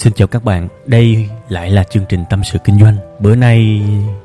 Xin chào các bạn, đây lại là chương trình Tâm sự Kinh doanh. Bữa nay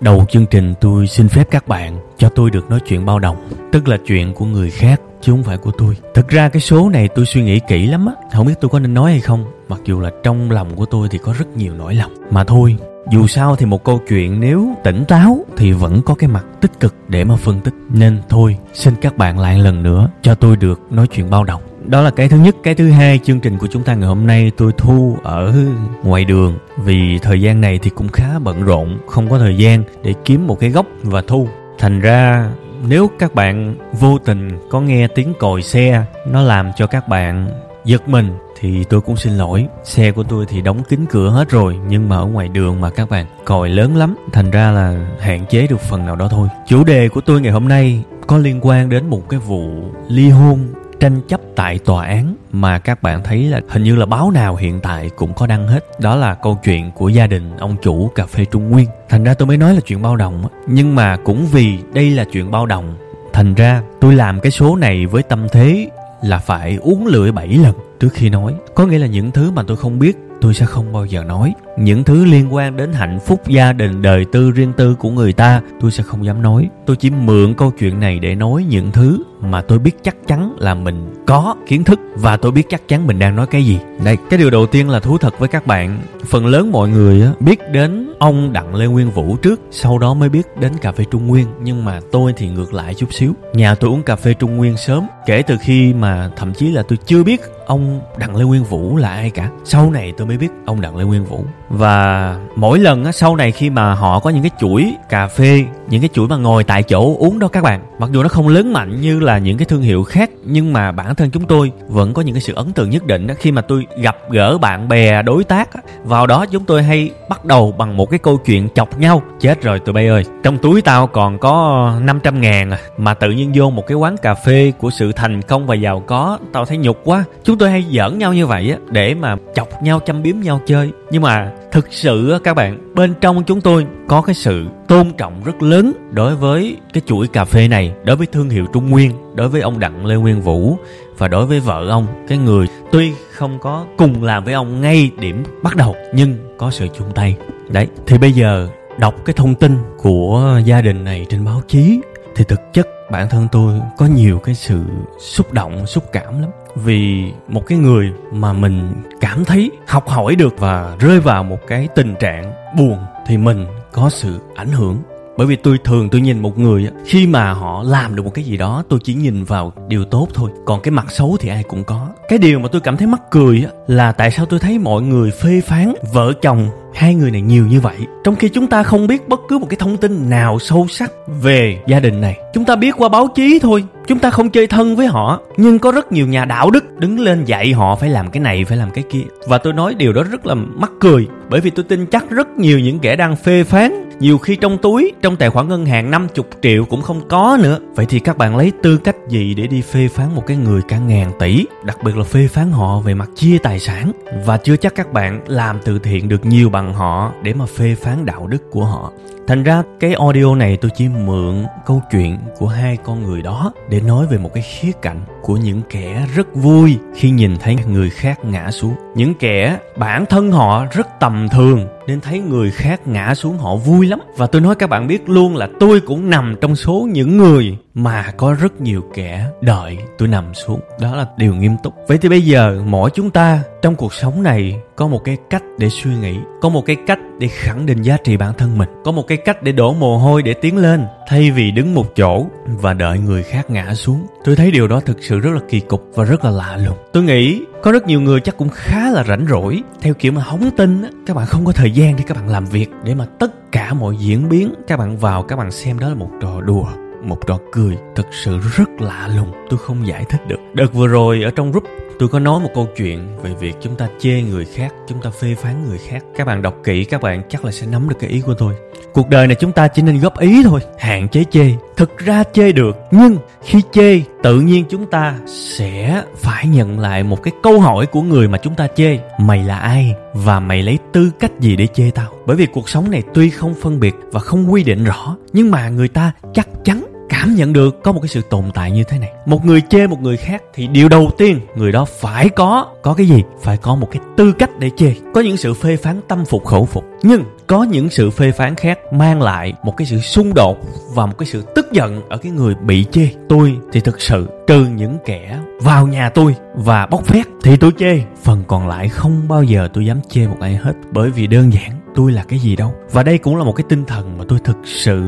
đầu chương trình tôi xin phép các bạn cho tôi được nói chuyện bao đồng, tức là chuyện của người khác chứ không phải của tôi. Thực ra cái số này tôi suy nghĩ kỹ lắm á, không biết tôi có nên nói hay không. Mặc dù là trong lòng của tôi thì có rất nhiều nỗi lòng. Mà thôi, dù sao thì một câu chuyện nếu tỉnh táo thì vẫn có cái mặt tích cực để mà phân tích. Nên thôi, xin các bạn lại lần nữa cho tôi được nói chuyện bao đồng đó là cái thứ nhất. Cái thứ hai, chương trình của chúng ta ngày hôm nay tôi thu ở ngoài đường. Vì thời gian này thì cũng khá bận rộn, không có thời gian để kiếm một cái góc và thu. Thành ra, nếu các bạn vô tình có nghe tiếng còi xe, nó làm cho các bạn giật mình, thì tôi cũng xin lỗi. Xe của tôi thì đóng kín cửa hết rồi, nhưng mà ở ngoài đường mà các bạn còi lớn lắm. Thành ra là hạn chế được phần nào đó thôi. Chủ đề của tôi ngày hôm nay có liên quan đến một cái vụ ly hôn tranh chấp tại tòa án mà các bạn thấy là hình như là báo nào hiện tại cũng có đăng hết. Đó là câu chuyện của gia đình ông chủ cà phê trung nguyên. Thành ra tôi mới nói là chuyện bao đồng nhưng mà cũng vì đây là chuyện bao đồng, thành ra tôi làm cái số này với tâm thế là phải uống lưỡi bảy lần trước khi nói. Có nghĩa là những thứ mà tôi không biết, tôi sẽ không bao giờ nói những thứ liên quan đến hạnh phúc gia đình, đời tư, riêng tư của người ta, tôi sẽ không dám nói. Tôi chỉ mượn câu chuyện này để nói những thứ mà tôi biết chắc chắn là mình có kiến thức và tôi biết chắc chắn mình đang nói cái gì. Đây cái điều đầu tiên là thú thật với các bạn. Phần lớn mọi người biết đến ông đặng lê nguyên vũ trước, sau đó mới biết đến cà phê trung nguyên. Nhưng mà tôi thì ngược lại chút xíu. Nhà tôi uống cà phê trung nguyên sớm, kể từ khi mà thậm chí là tôi chưa biết ông đặng lê nguyên vũ là ai cả. Sau này tôi mới biết ông đặng lê nguyên vũ và mỗi lần á, sau này khi mà họ có những cái chuỗi cà phê những cái chuỗi mà ngồi tại chỗ uống đó các bạn mặc dù nó không lớn mạnh như là những cái thương hiệu khác nhưng mà bản thân chúng tôi vẫn có những cái sự ấn tượng nhất định đó. khi mà tôi gặp gỡ bạn bè đối tác á, vào đó chúng tôi hay bắt đầu bằng một cái câu chuyện chọc nhau chết rồi tụi bay ơi. Trong túi tao còn có 500 ngàn à mà tự nhiên vô một cái quán cà phê của sự thành công và giàu có tao thấy nhục quá. Chúng tôi hay giỡn nhau như vậy á để mà chọc nhau chăm biếm nhau chơi. Nhưng mà thực sự các bạn, bên trong chúng tôi có cái sự tôn trọng rất lớn đối với cái chuỗi cà phê này, đối với thương hiệu trung nguyên, đối với ông đặng lê nguyên vũ và đối với vợ ông, cái người tuy không có cùng làm với ông ngay điểm bắt đầu, nhưng có sự chung tay. Đấy, thì bây giờ đọc cái thông tin của gia đình này trên báo chí, thì thực chất bản thân tôi có nhiều cái sự xúc động, xúc cảm lắm vì một cái người mà mình cảm thấy học hỏi được và rơi vào một cái tình trạng buồn thì mình có sự ảnh hưởng bởi vì tôi thường tôi nhìn một người khi mà họ làm được một cái gì đó, tôi chỉ nhìn vào điều tốt thôi. Còn cái mặt xấu thì ai cũng có. Cái điều mà tôi cảm thấy mắc cười là tại sao tôi thấy mọi người phê phán vợ chồng hai người này nhiều như vậy? Trong khi chúng ta không biết bất cứ một cái thông tin nào sâu sắc về gia đình này. Chúng ta biết qua báo chí thôi, chúng ta không chơi thân với họ. Nhưng có rất nhiều nhà đạo đức đứng lên dạy họ phải làm cái này, phải làm cái kia. Và tôi nói điều đó rất là mắc cười, bởi vì tôi tin chắc rất nhiều những kẻ đang phê phán nhiều khi trong túi, trong tài khoản ngân hàng 50 triệu cũng không có nữa. Vậy thì các bạn lấy tư cách gì để đi phê phán một cái người cả ngàn tỷ? Đặc biệt là phê phán họ về mặt chia tài sản. Và chưa chắc các bạn làm từ thiện được nhiều bằng họ để mà phê phán đạo đức của họ. Thành ra, cái audio này tôi chỉ mượn câu chuyện của hai con người đó để nói về một cái khía cạnh của những kẻ rất vui khi nhìn thấy người khác ngã xuống. Những kẻ bản thân họ rất tầm thường nên thấy người khác ngã xuống họ vui lắm. Và tôi nói các bạn biết luôn là tôi cũng nằm trong số những người mà có rất nhiều kẻ đợi tôi nằm xuống. Đó là điều nghiêm túc. Vậy thì bây giờ, mỗi chúng ta trong cuộc sống này có một cái cách để suy nghĩ, có một cái cách để khẳng định giá trị bản thân mình, có một cái cách để đổ mồ hôi để tiến lên, thay vì đứng một chỗ và đợi người khác ngã xuống. Tôi thấy điều đó thực sự rất là kỳ cục và rất là lạ lùng. Tôi nghĩ có rất nhiều người chắc cũng khá là rảnh rỗi, theo kiểu mà hóng tin á, các bạn không có thời gian để các bạn làm việc để mà tất cả mọi diễn biến, các bạn vào, các bạn xem đó là một trò đùa một trò cười thật sự rất lạ lùng, tôi không giải thích được. Đợt vừa rồi ở trong group, tôi có nói một câu chuyện về việc chúng ta chê người khác, chúng ta phê phán người khác. Các bạn đọc kỹ, các bạn chắc là sẽ nắm được cái ý của tôi. Cuộc đời này chúng ta chỉ nên góp ý thôi, hạn chế chê. Thực ra chê được, nhưng khi chê, tự nhiên chúng ta sẽ phải nhận lại một cái câu hỏi của người mà chúng ta chê. Mày là ai và mày lấy tư cách gì để chê tao? Bởi vì cuộc sống này tuy không phân biệt và không quy định rõ, nhưng mà người ta chắc chắn cảm nhận được có một cái sự tồn tại như thế này. Một người chê một người khác thì điều đầu tiên người đó phải có có cái gì? Phải có một cái tư cách để chê. Có những sự phê phán tâm phục, khẩu phục. Nhưng có những sự phê phán khác mang lại một cái sự xung đột và một cái sự tức giận ở cái người bị chê. Tôi thì thực sự, trừ những kẻ vào nhà tôi và bóc phét thì tôi chê. Phần còn lại không bao giờ tôi dám chê một ai hết. Bởi vì đơn giản tôi là cái gì đâu. Và đây cũng là một cái tinh thần mà tôi thực sự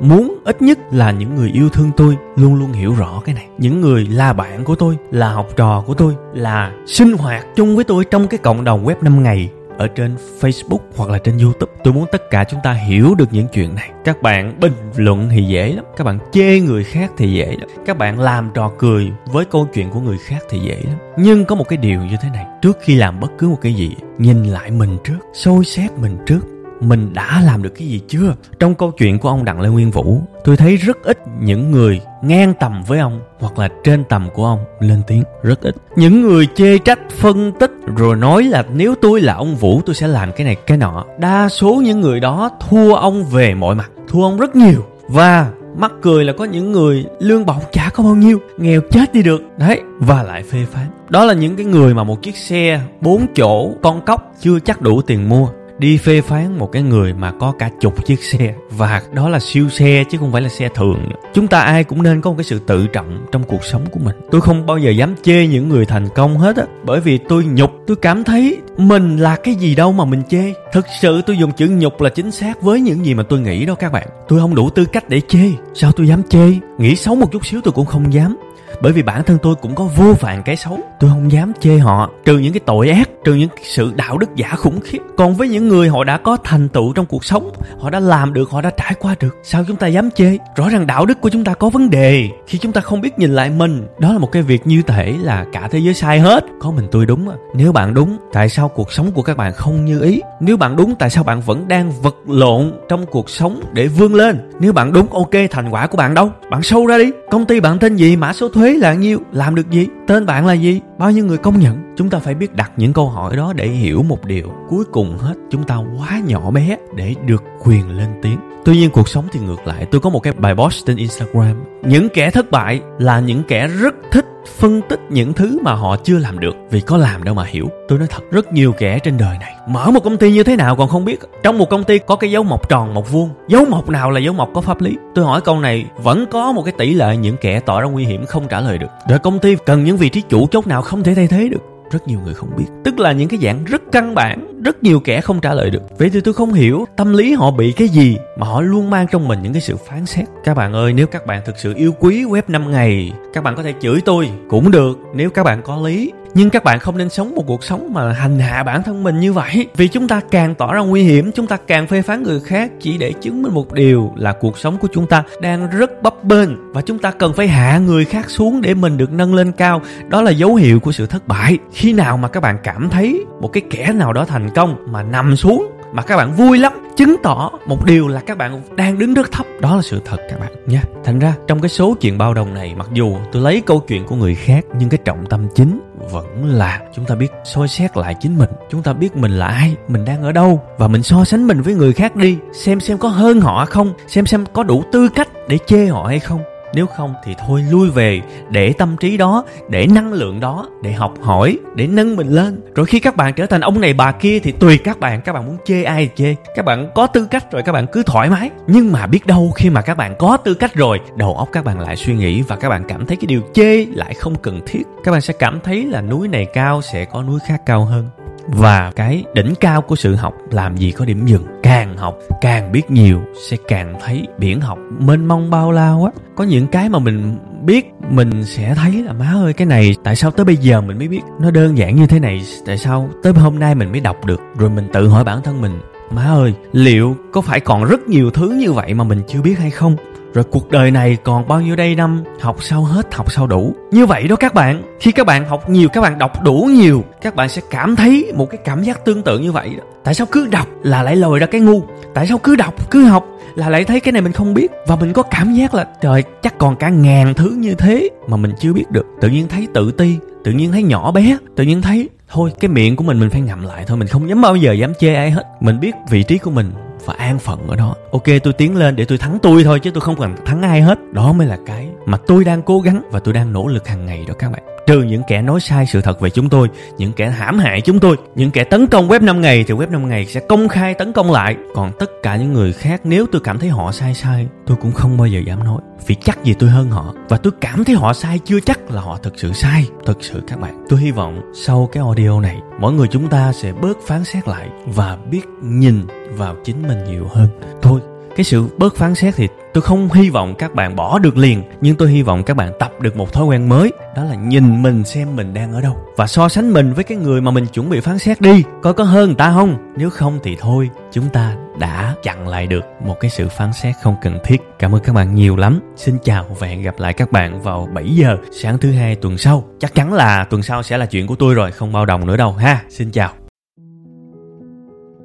muốn ít nhất là những người yêu thương tôi luôn luôn hiểu rõ cái này. Những người là bạn của tôi, là học trò của tôi, là sinh hoạt chung với tôi trong cái cộng đồng web 5 ngày ở trên Facebook hoặc là trên YouTube. Tôi muốn tất cả chúng ta hiểu được những chuyện này. Các bạn bình luận thì dễ lắm, các bạn chê người khác thì dễ lắm, các bạn làm trò cười với câu chuyện của người khác thì dễ lắm. Nhưng có một cái điều như thế này, trước khi làm bất cứ một cái gì, nhìn lại mình trước, soi xét mình trước mình đã làm được cái gì chưa? Trong câu chuyện của ông đặng lê nguyên vũ, tôi thấy rất ít những người ngang tầm với ông hoặc là trên tầm của ông lên tiếng. Rất ít. Những người chê trách, phân tích, rồi nói là nếu tôi là ông vũ, tôi sẽ làm cái này, cái nọ. Đa số những người đó thua ông về mọi mặt, thua ông rất nhiều. Và mắc cười là có những người lương bổng chả có bao nhiêu, nghèo chết đi được. Đấy, và lại phê phán. Đó là những cái người mà một chiếc xe bốn chỗ, con cóc chưa chắc đủ tiền mua đi phê phán một cái người mà có cả chục chiếc xe. Và đó là siêu xe chứ không phải là xe thường. Chúng ta ai cũng nên có một cái sự tự trọng trong cuộc sống của mình. Tôi không bao giờ dám chê những người thành công hết á, bởi vì tôi nhục, tôi cảm thấy mình là cái gì đâu mà mình chê. Thực sự tôi dùng chữ nhục là chính xác với những gì mà tôi nghĩ đó các bạn. Tôi không đủ tư cách để chê. Sao tôi dám chê? Nghĩ xấu một chút xíu tôi cũng không dám bởi vì bản thân tôi cũng có vô vàn cái xấu. Tôi không dám chê họ. Trừ những cái tội ác, trừ những sự đạo đức giả khủng khiếp. Còn với những người họ đã có thành tựu trong cuộc sống, họ đã làm được, họ đã trải qua được, sao chúng ta dám chê? Rõ ràng đạo đức của chúng ta có vấn đề. Khi chúng ta không biết nhìn lại mình, đó là một cái việc như thể là cả thế giới sai hết. Có mình tôi đúng à nếu bạn đúng, tại sao cuộc sống của các bạn không như ý? Nếu bạn đúng, tại sao bạn vẫn đang vật lộn trong cuộc sống để vươn lên? Nếu bạn đúng, ok, thành quả của bạn đâu? Bạn sâu ra đi. Công ty bạn tên gì? Mã số thuế? Là nhiêu? Làm được gì? Tên bạn là gì? Bao nhiêu người công nhận? Chúng ta phải biết đặt những câu hỏi đó để hiểu một điều. Cuối cùng hết, chúng ta quá nhỏ bé để được quyền lên tiếng. Tuy nhiên cuộc sống thì ngược lại. Tôi có một cái bài post trên instagram. Những kẻ thất bại là những kẻ rất thích phân tích những thứ mà họ chưa làm được vì có làm đâu mà hiểu. Tôi nói thật, rất nhiều kẻ trên đời này mở một công ty như thế nào còn không biết. Trong một công ty có cái dấu mộc tròn, mộc vuông, dấu mộc nào là dấu mộc có pháp lý? Tôi hỏi câu này, vẫn có một cái tỷ lệ những kẻ tỏ ra nguy hiểm không trả lời được. Rồi công ty cần những vị trí chủ chốt nào không thể thay thế được? Rất nhiều người không biết. Tức là những cái dạng rất căn bản rất nhiều kẻ không trả lời được. Vậy thì tôi không hiểu tâm lý họ bị cái gì mà họ luôn mang trong mình những cái sự phán xét. Các bạn ơi, nếu các bạn thực sự yêu quý web 5 ngày, các bạn có thể chửi tôi cũng được nếu các bạn có lý. Nhưng các bạn không nên sống một cuộc sống mà hành hạ bản thân mình như vậy. Vì chúng ta càng tỏ ra nguy hiểm, chúng ta càng phê phán người khác chỉ để chứng minh một điều là cuộc sống của chúng ta đang rất bấp bênh và chúng ta cần phải hạ người khác xuống để mình được nâng lên cao. Đó là dấu hiệu của sự thất bại. Khi nào mà các bạn cảm thấy một cái kẻ nào đó thành công mà nằm xuống mà các bạn vui lắm, chứng tỏ một điều là các bạn đang đứng rất thấp. Đó là sự thật các bạn nha thành ra, trong cái số chuyện bao đồng này, mặc dù tôi lấy câu chuyện của người khác, nhưng cái trọng tâm chính vẫn là chúng ta biết soi xét lại chính mình. Chúng ta biết mình là ai, mình đang ở đâu, và mình so sánh mình với người khác đi, xem xem có hơn họ không, xem xem có đủ tư cách để chê họ hay không nếu không thì thôi lui về để tâm trí đó, để năng lượng đó, để học hỏi, để nâng mình lên. Rồi khi các bạn trở thành ông này bà kia thì tùy các bạn. Các bạn muốn chê ai thì chê. Các bạn có tư cách rồi, các bạn cứ thoải mái. Nhưng mà biết đâu khi mà các bạn có tư cách rồi, đầu óc các bạn lại suy nghĩ và các bạn cảm thấy cái điều chê lại không cần thiết. Các bạn sẽ cảm thấy là núi này cao sẽ có núi khác cao hơn và cái đỉnh cao của sự học làm gì có điểm dừng? Càng học, càng biết nhiều, sẽ càng thấy biển học mênh mông bao la quá. Có những cái mà mình biết, mình sẽ thấy là, má ơi, cái này tại sao tới bây giờ mình mới biết nó đơn giản như thế này? Tại sao tới hôm nay mình mới đọc được? Rồi mình tự hỏi bản thân mình má ơi, liệu có phải còn rất nhiều thứ như vậy mà mình chưa biết hay không? Rồi cuộc đời này còn bao nhiêu đây năm? Học sao hết, học sao đủ. Như vậy đó các bạn. Khi các bạn học nhiều, các bạn đọc đủ nhiều, các bạn sẽ cảm thấy một cái cảm giác tương tự như vậy đó. Tại sao cứ đọc là lại lồi ra cái ngu? Tại sao cứ đọc, cứ học là lại thấy cái này mình không biết? Và mình có cảm giác là, trời, chắc còn cả ngàn thứ như thế mà mình chưa biết được. Tự nhiên thấy tự ti, tự nhiên thấy nhỏ bé, tự nhiên thấy thôi, cái miệng của mình mình phải ngậm lại thôi, mình không dám bao giờ dám chê ai hết. Mình biết vị trí của mình và an phận ở đó. Ok, tôi tiến lên để tôi thắng tôi thôi, chứ tôi không cần thắng ai hết. Đó mới là cái mà tôi đang cố gắng và tôi đang nỗ lực hàng ngày đó các bạn trừ những kẻ nói sai sự thật về chúng tôi, những kẻ hãm hại chúng tôi, những kẻ tấn công web 5 ngày thì web 5 ngày sẽ công khai tấn công lại. Còn tất cả những người khác, nếu tôi cảm thấy họ sai sai, tôi cũng không bao giờ dám nói. Vì chắc gì tôi hơn họ, và tôi cảm thấy họ sai chưa chắc là họ thực sự sai. Thực sự các bạn, tôi hy vọng sau cái audio này, mỗi người chúng ta sẽ bớt phán xét lại và biết nhìn vào chính mình nhiều hơn. Thôi cái sự bớt phán xét thì tôi không hy vọng các bạn bỏ được liền, nhưng tôi hy vọng các bạn tập được một thói quen mới, đó là nhìn mình xem mình đang ở đâu. Và so sánh mình với cái người mà mình chuẩn bị phán xét đi, coi có hơn người ta không? Nếu không thì thôi, chúng ta đã chặn lại được một cái sự phán xét không cần thiết. Cảm ơn các bạn nhiều lắm. Xin chào và hẹn gặp lại các bạn vào 7 giờ sáng thứ hai tuần sau. Chắc chắn là tuần sau sẽ là chuyện của tôi rồi, không bao đồng nữa đâu ha. Xin chào.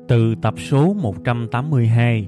Từ tập số 182